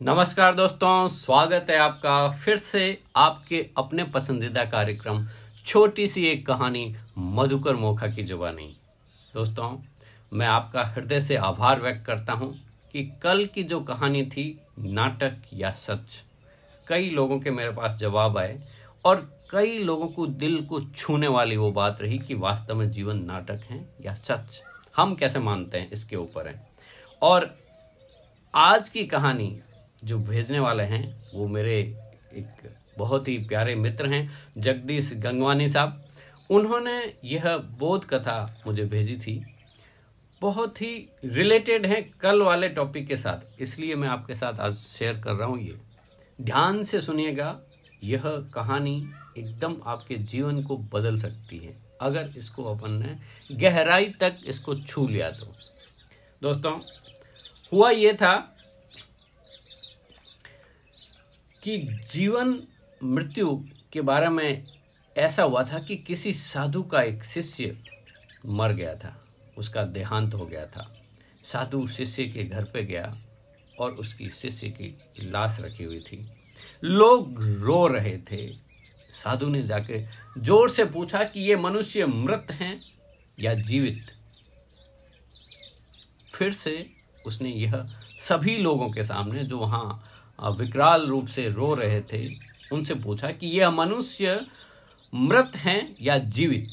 नमस्कार दोस्तों, स्वागत है आपका फिर से आपके अपने पसंदीदा कार्यक्रम, छोटी सी एक कहानी, मधुकर मोखा की जुबानी। दोस्तों, मैं आपका हृदय से आभार व्यक्त करता हूँ कि कल की जो कहानी थी, नाटक या सच, कई लोगों के मेरे पास जवाब आए और कई लोगों को दिल को छूने वाली वो बात रही कि वास्तव में जीवन नाटक है या सच। हम कैसे मानते हैं इसके ऊपर है? और आज की कहानी जो भेजने वाले हैं, वो मेरे एक बहुत ही प्यारे मित्र हैं, जगदीश गंगवानी साहब। उन्होंने यह बोध कथा मुझे भेजी थी। बहुत ही रिलेटेड है कल वाले टॉपिक के साथ, इसलिए मैं आपके साथ आज शेयर कर रहा हूँ ये। ध्यान से सुनिएगा, यह कहानी एकदम आपके जीवन को बदल सकती है। अगर इसको अपन ने गहराई तक इसको छू लिया तो। दोस्तों, हुआ ये था कि जीवन मृत्यु के बारे में ऐसा हुआ था कि किसी साधु का एक शिष्य मर गया था, उसका देहांत हो गया था। साधु शिष्य के घर पे गया और उसकी शिष्य की लाश रखी हुई थी। लोग रो रहे थे। साधु ने जाके ज़ोर से पूछा कि ये मनुष्य मृत हैं या जीवित? फिर से उसने यह सभी लोगों के सामने जो वहाँ विकराल रूप से रो रहे थे। उनसे पूछा कि यह मनुष्य मृत हैं या जीवित?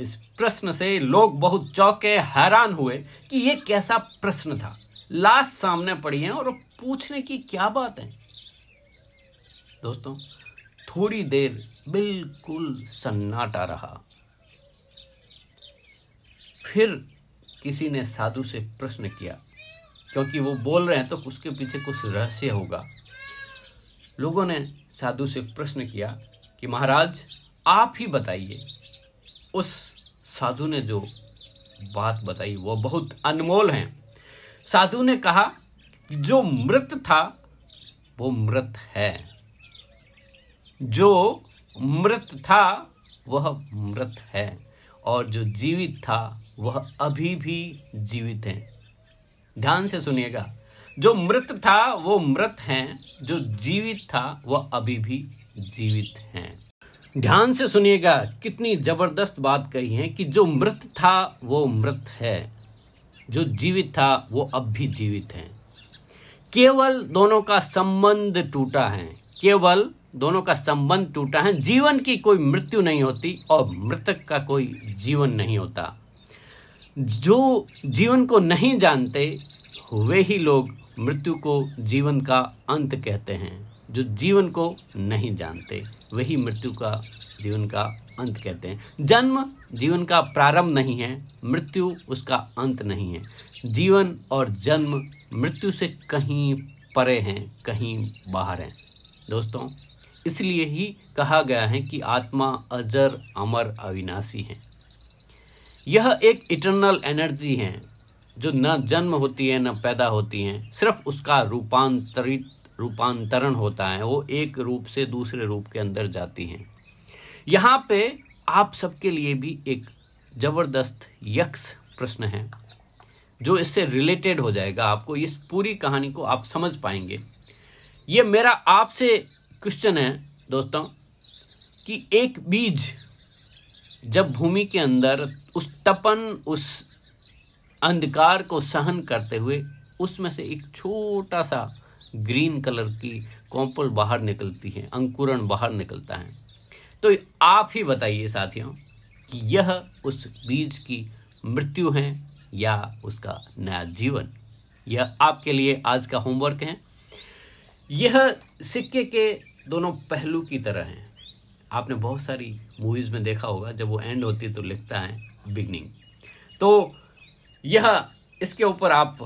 इस प्रश्न से लोग बहुत चौके, हैरान हुए कि यह कैसा प्रश्न था। लाश सामने पड़ी है और पूछने की क्या बात है? दोस्तों, थोड़ी देर बिल्कुल सन्नाटा रहा। फिर किसी ने साधु से प्रश्न किया क्योंकि वो बोल रहे हैं तो उसके पीछे कुछ रहस्य होगा। लोगों ने साधु से प्रश्न किया कि, महाराज, आप ही बताइए। उस साधु ने जो बात बताई, वो बहुत अनमोल है। साधु ने कहा कि जो मृत था, वो मृत है। जो मृत था, वह मृत है। और जो जीवित था, वह अभी भी जीवित है। ध्यान से सुनिएगा। जो मृत था, वो मृत हैं। जो जीवित था वह अभी भी जीवित हैं। ध्यान से सुनिएगा, कितनी ज़बरदस्त बात कही है कि जो मृत था, वो मृत है। जो जीवित था, वो अब भी जीवित है। केवल दोनों का संबंध टूटा है। केवल दोनों का संबंध टूटा है। जीवन की कोई मृत्यु नहीं होती और मृतक का कोई जीवन नहीं होता। जो जीवन को नहीं जानते, वे ही लोग मृत्यु को जीवन का अंत कहते हैं। जो जीवन को नहीं जानते वही मृत्यु का जीवन का अंत कहते हैं। जन्म जीवन का प्रारंभ नहीं है, मृत्यु उसका अंत नहीं है। जीवन और जन्म मृत्यु से कहीं परे हैं, कहीं बाहर हैं। दोस्तों, इसलिए ही कहा गया है कि आत्मा अजर, अमर, अविनाशी है। यह एक इटरनल एनर्जी है, जो न जन्म होती है, न पैदा होती है। सिर्फ़ उसका रूपांतरित, रूपांतरण होता है। वो एक रूप से दूसरे रूप के अंदर जाती हैं। यहाँ पे आप सबके लिए भी एक ज़बरदस्त यक्ष प्रश्न है, जो इससे रिलेटेड हो जाएगा। आपको इस पूरी कहानी को आप समझ पाएँगे। ये मेरा आपसे क्वेश्चन है, दोस्तों, कि एक बीज जब भूमि के अंदर उस तपन, उस अंधकार को सहन करते हुए उसमें से एक छोटा सा ग्रीन कलर की कॉम्पल बाहर निकलती है, अंकुरण बाहर निकलता है। तो आप ही बताइए साथियों कि यह उस बीज की मृत्यु है या उसका नया जीवन। यह आपके लिए आज का होमवर्क है। यह सिक्के के दोनों पहलू की तरह हैं। आपने बहुत सारी मूवीज़ में देखा होगा, जब वो एंड होती है तो लिखता है बिगनिंग तो यह, इसके ऊपर आप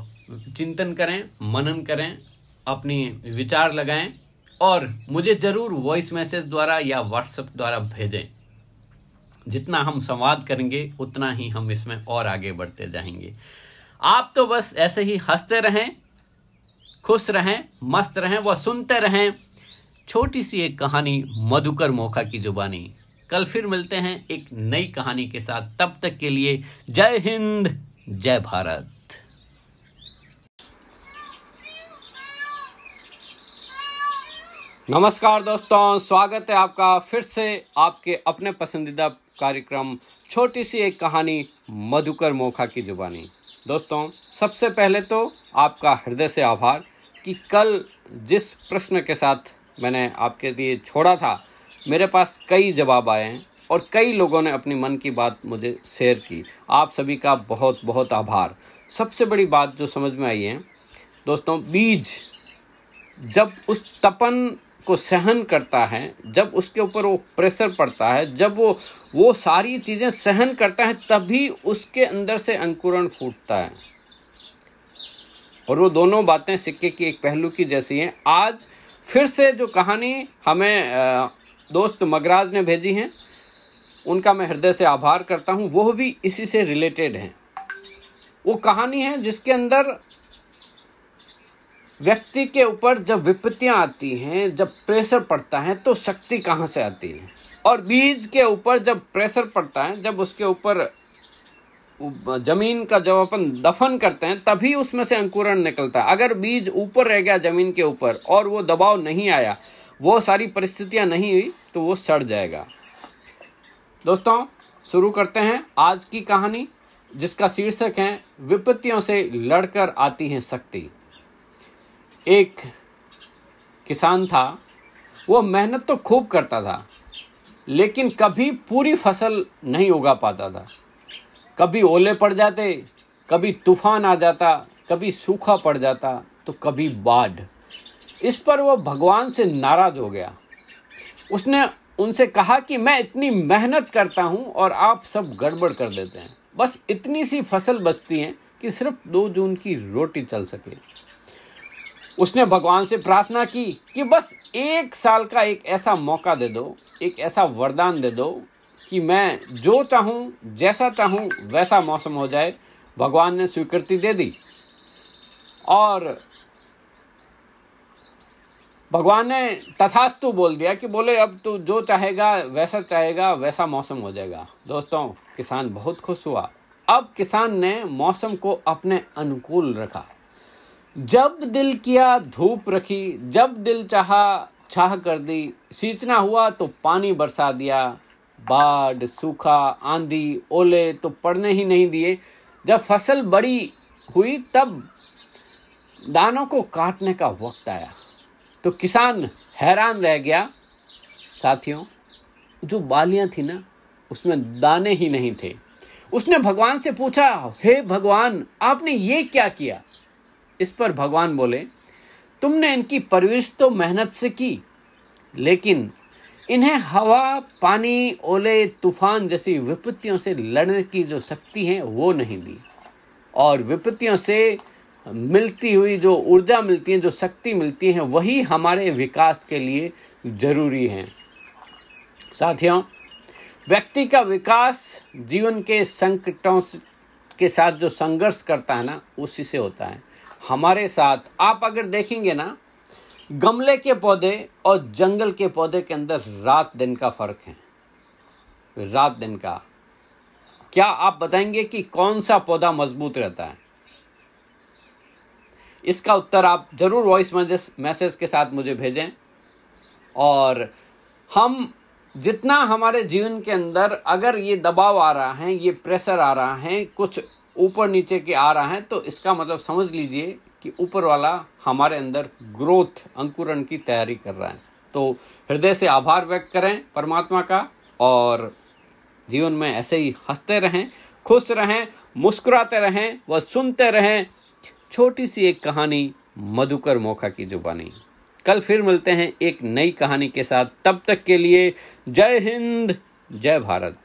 चिंतन करें, मनन करें, अपनी विचार लगाएँ, और मुझे ज़रूर वॉइस मैसेज द्वारा या व्हाट्सएप द्वारा भेजें. जितना हम संवाद करेंगे, उतना ही हम इसमें और आगे बढ़ते जाएँगे. आप तो बस ऐसे ही हँसते रहें, खुश रहें, मस्त रहें व सुनते रहें छोटी सी एक कहानी मधुकर मोखा की जुबानी। कल फिर मिलते हैं एक नई कहानी के साथ। तब तक के लिए जय हिंद, जय भारत। नमस्कार दोस्तों, स्वागत है आपका फिर से आपके अपने पसंदीदा कार्यक्रम छोटी सी एक कहानी मधुकर मोखा की जुबानी। दोस्तों, सबसे पहले तो आपका हृदय से आभार कि कल जिस प्रश्न के साथ मैंने आपके लिए छोड़ा था। मेरे पास कई जवाब आए हैं और कई लोगों ने अपनी मन की बात मुझे शेयर की। आप सभी का बहुत बहुत आभार। सबसे बड़ी बात जो समझ में आई है, दोस्तों, बीज जब उस तपन को सहन करता है, जब उसके ऊपर वो प्रेशर पड़ता है, जब वो वो सारी चीज़ें सहन करता है, तभी उसके अंदर से अंकुरण फूटता है। और वो दोनों बातें सिक्के की एक पहलू की जैसी हैं। आज फिर से जो कहानी हमें दोस्त मगराज ने भेजी हैं, उनका मैं हृदय से आभार करता हूँ। वो भी इसी से रिलेटेड हैं। वो कहानी है जिसके अंदर व्यक्ति के ऊपर जब विपत्तियाँ आती हैं, जब प्रेशर पड़ता है तो शक्ति कहाँ से आती है? और बीज के ऊपर जब प्रेशर पड़ता है, जब उसके ऊपर ज़मीन का जब अपन दफन करते हैं, तभी उसमें से अंकुरण निकलता है। अगर बीज ऊपर रह गया ज़मीन के ऊपर और वो दबाव नहीं आया, वो सारी परिस्थितियाँ नहीं हुई तो वो सड़ जाएगा। दोस्तों, शुरू करते हैं आज की कहानी, जिसका शीर्षक है, विपत्तियों से लड़कर आती है शक्ति। एक किसान था, वो मेहनत तो खूब करता था, लेकिन कभी पूरी फ़सल नहीं उगा पाता था। कभी ओले पड़ जाते, कभी तूफ़ान आ जाता, कभी सूखा पड़ जाता तो कभी बाढ़। इस पर वो भगवान से नाराज़ हो गया। उसने उनसे कहा कि मैं इतनी मेहनत करता हूँ और आप सब गड़बड़ कर देते हैं। बस इतनी सी फ़सल बचती है कि सिर्फ़ दो जून की रोटी चल सके। उसने भगवान से प्रार्थना की कि बस एक साल का एक ऐसा मौका दे दो, एक ऐसा वरदान दे दो कि मैं जो चाहूँ, जैसा चाहूँ, वैसा मौसम हो जाए, भगवान ने स्वीकृति दे दी। और भगवान ने तथास्तु बोल दिया कि बोले, अब तू जो चाहेगा, वैसा चाहेगा, वैसा मौसम हो जाएगा। दोस्तों, किसान बहुत खुश हुआ। अब किसान ने मौसम को अपने अनुकूल रखा। जब दिल किया, धूप रखी, जब दिल चाहा छाह कर दी, सींचना हुआ तो पानी बरसा दिया। बाढ़, सूखा, आंधी, ओले तो पड़ने ही नहीं दिए। जब फ़सल बड़ी हुई, तब दानों को काटने का वक्त आया। तो किसान हैरान रह गया। साथियों, जो बालियाँ थी ना, उसमें दाने ही नहीं थे। उसने भगवान से पूछा, हे भगवान, आपने ये क्या किया? इस पर भगवान बोले, तुमने इनकी परवरिश तो मेहनत से की, लेकिन इन्हें हवा, पानी, ओले, तूफ़ान जैसी विपत्तियों से लड़ने की जो शक्ति है, वो नहीं दी। और विपत्तियों से मिलती हुई जो ऊर्जा मिलती है, जो शक्ति मिलती है, वही हमारे विकास के लिए ज़रूरी है। साथियों, व्यक्ति का विकास जीवन के संकटों के साथ जो संघर्ष करता है ना, उसी से होता है। हमारे साथ, आप अगर देखेंगे ना गमले के पौधे और जंगल के पौधे के अंदर रात दिन का फ़र्क है। रात दिन का। क्या आप बताएँगे कि कौन सा पौधा मज़बूत रहता है? इसका उत्तर आप ज़रूर वॉइस मैसेज के साथ मुझे भेजें। और हम जितना हमारे जीवन के अंदर अगर ये दबाव आ रहा है, ये प्रेशर आ रहा है, कुछ ऊपर नीचे के आ रहा है तो इसका मतलब समझ लीजिए कि ऊपर वाला हमारे अंदर ग्रोथ, अंकुरण की तैयारी कर रहा है। तो हृदय से आभार व्यक्त करें परमात्मा का और जीवन में ऐसे ही हँसते रहें, खुश रहें, मुस्कुराते रहें व सुनते रहें। छोटी सी एक कहानी, मधुकर मोखा की जुबानी। कल फिर मिलते हैं एक नई कहानी के साथ। तब तक के लिए जय हिंद, जय भारत।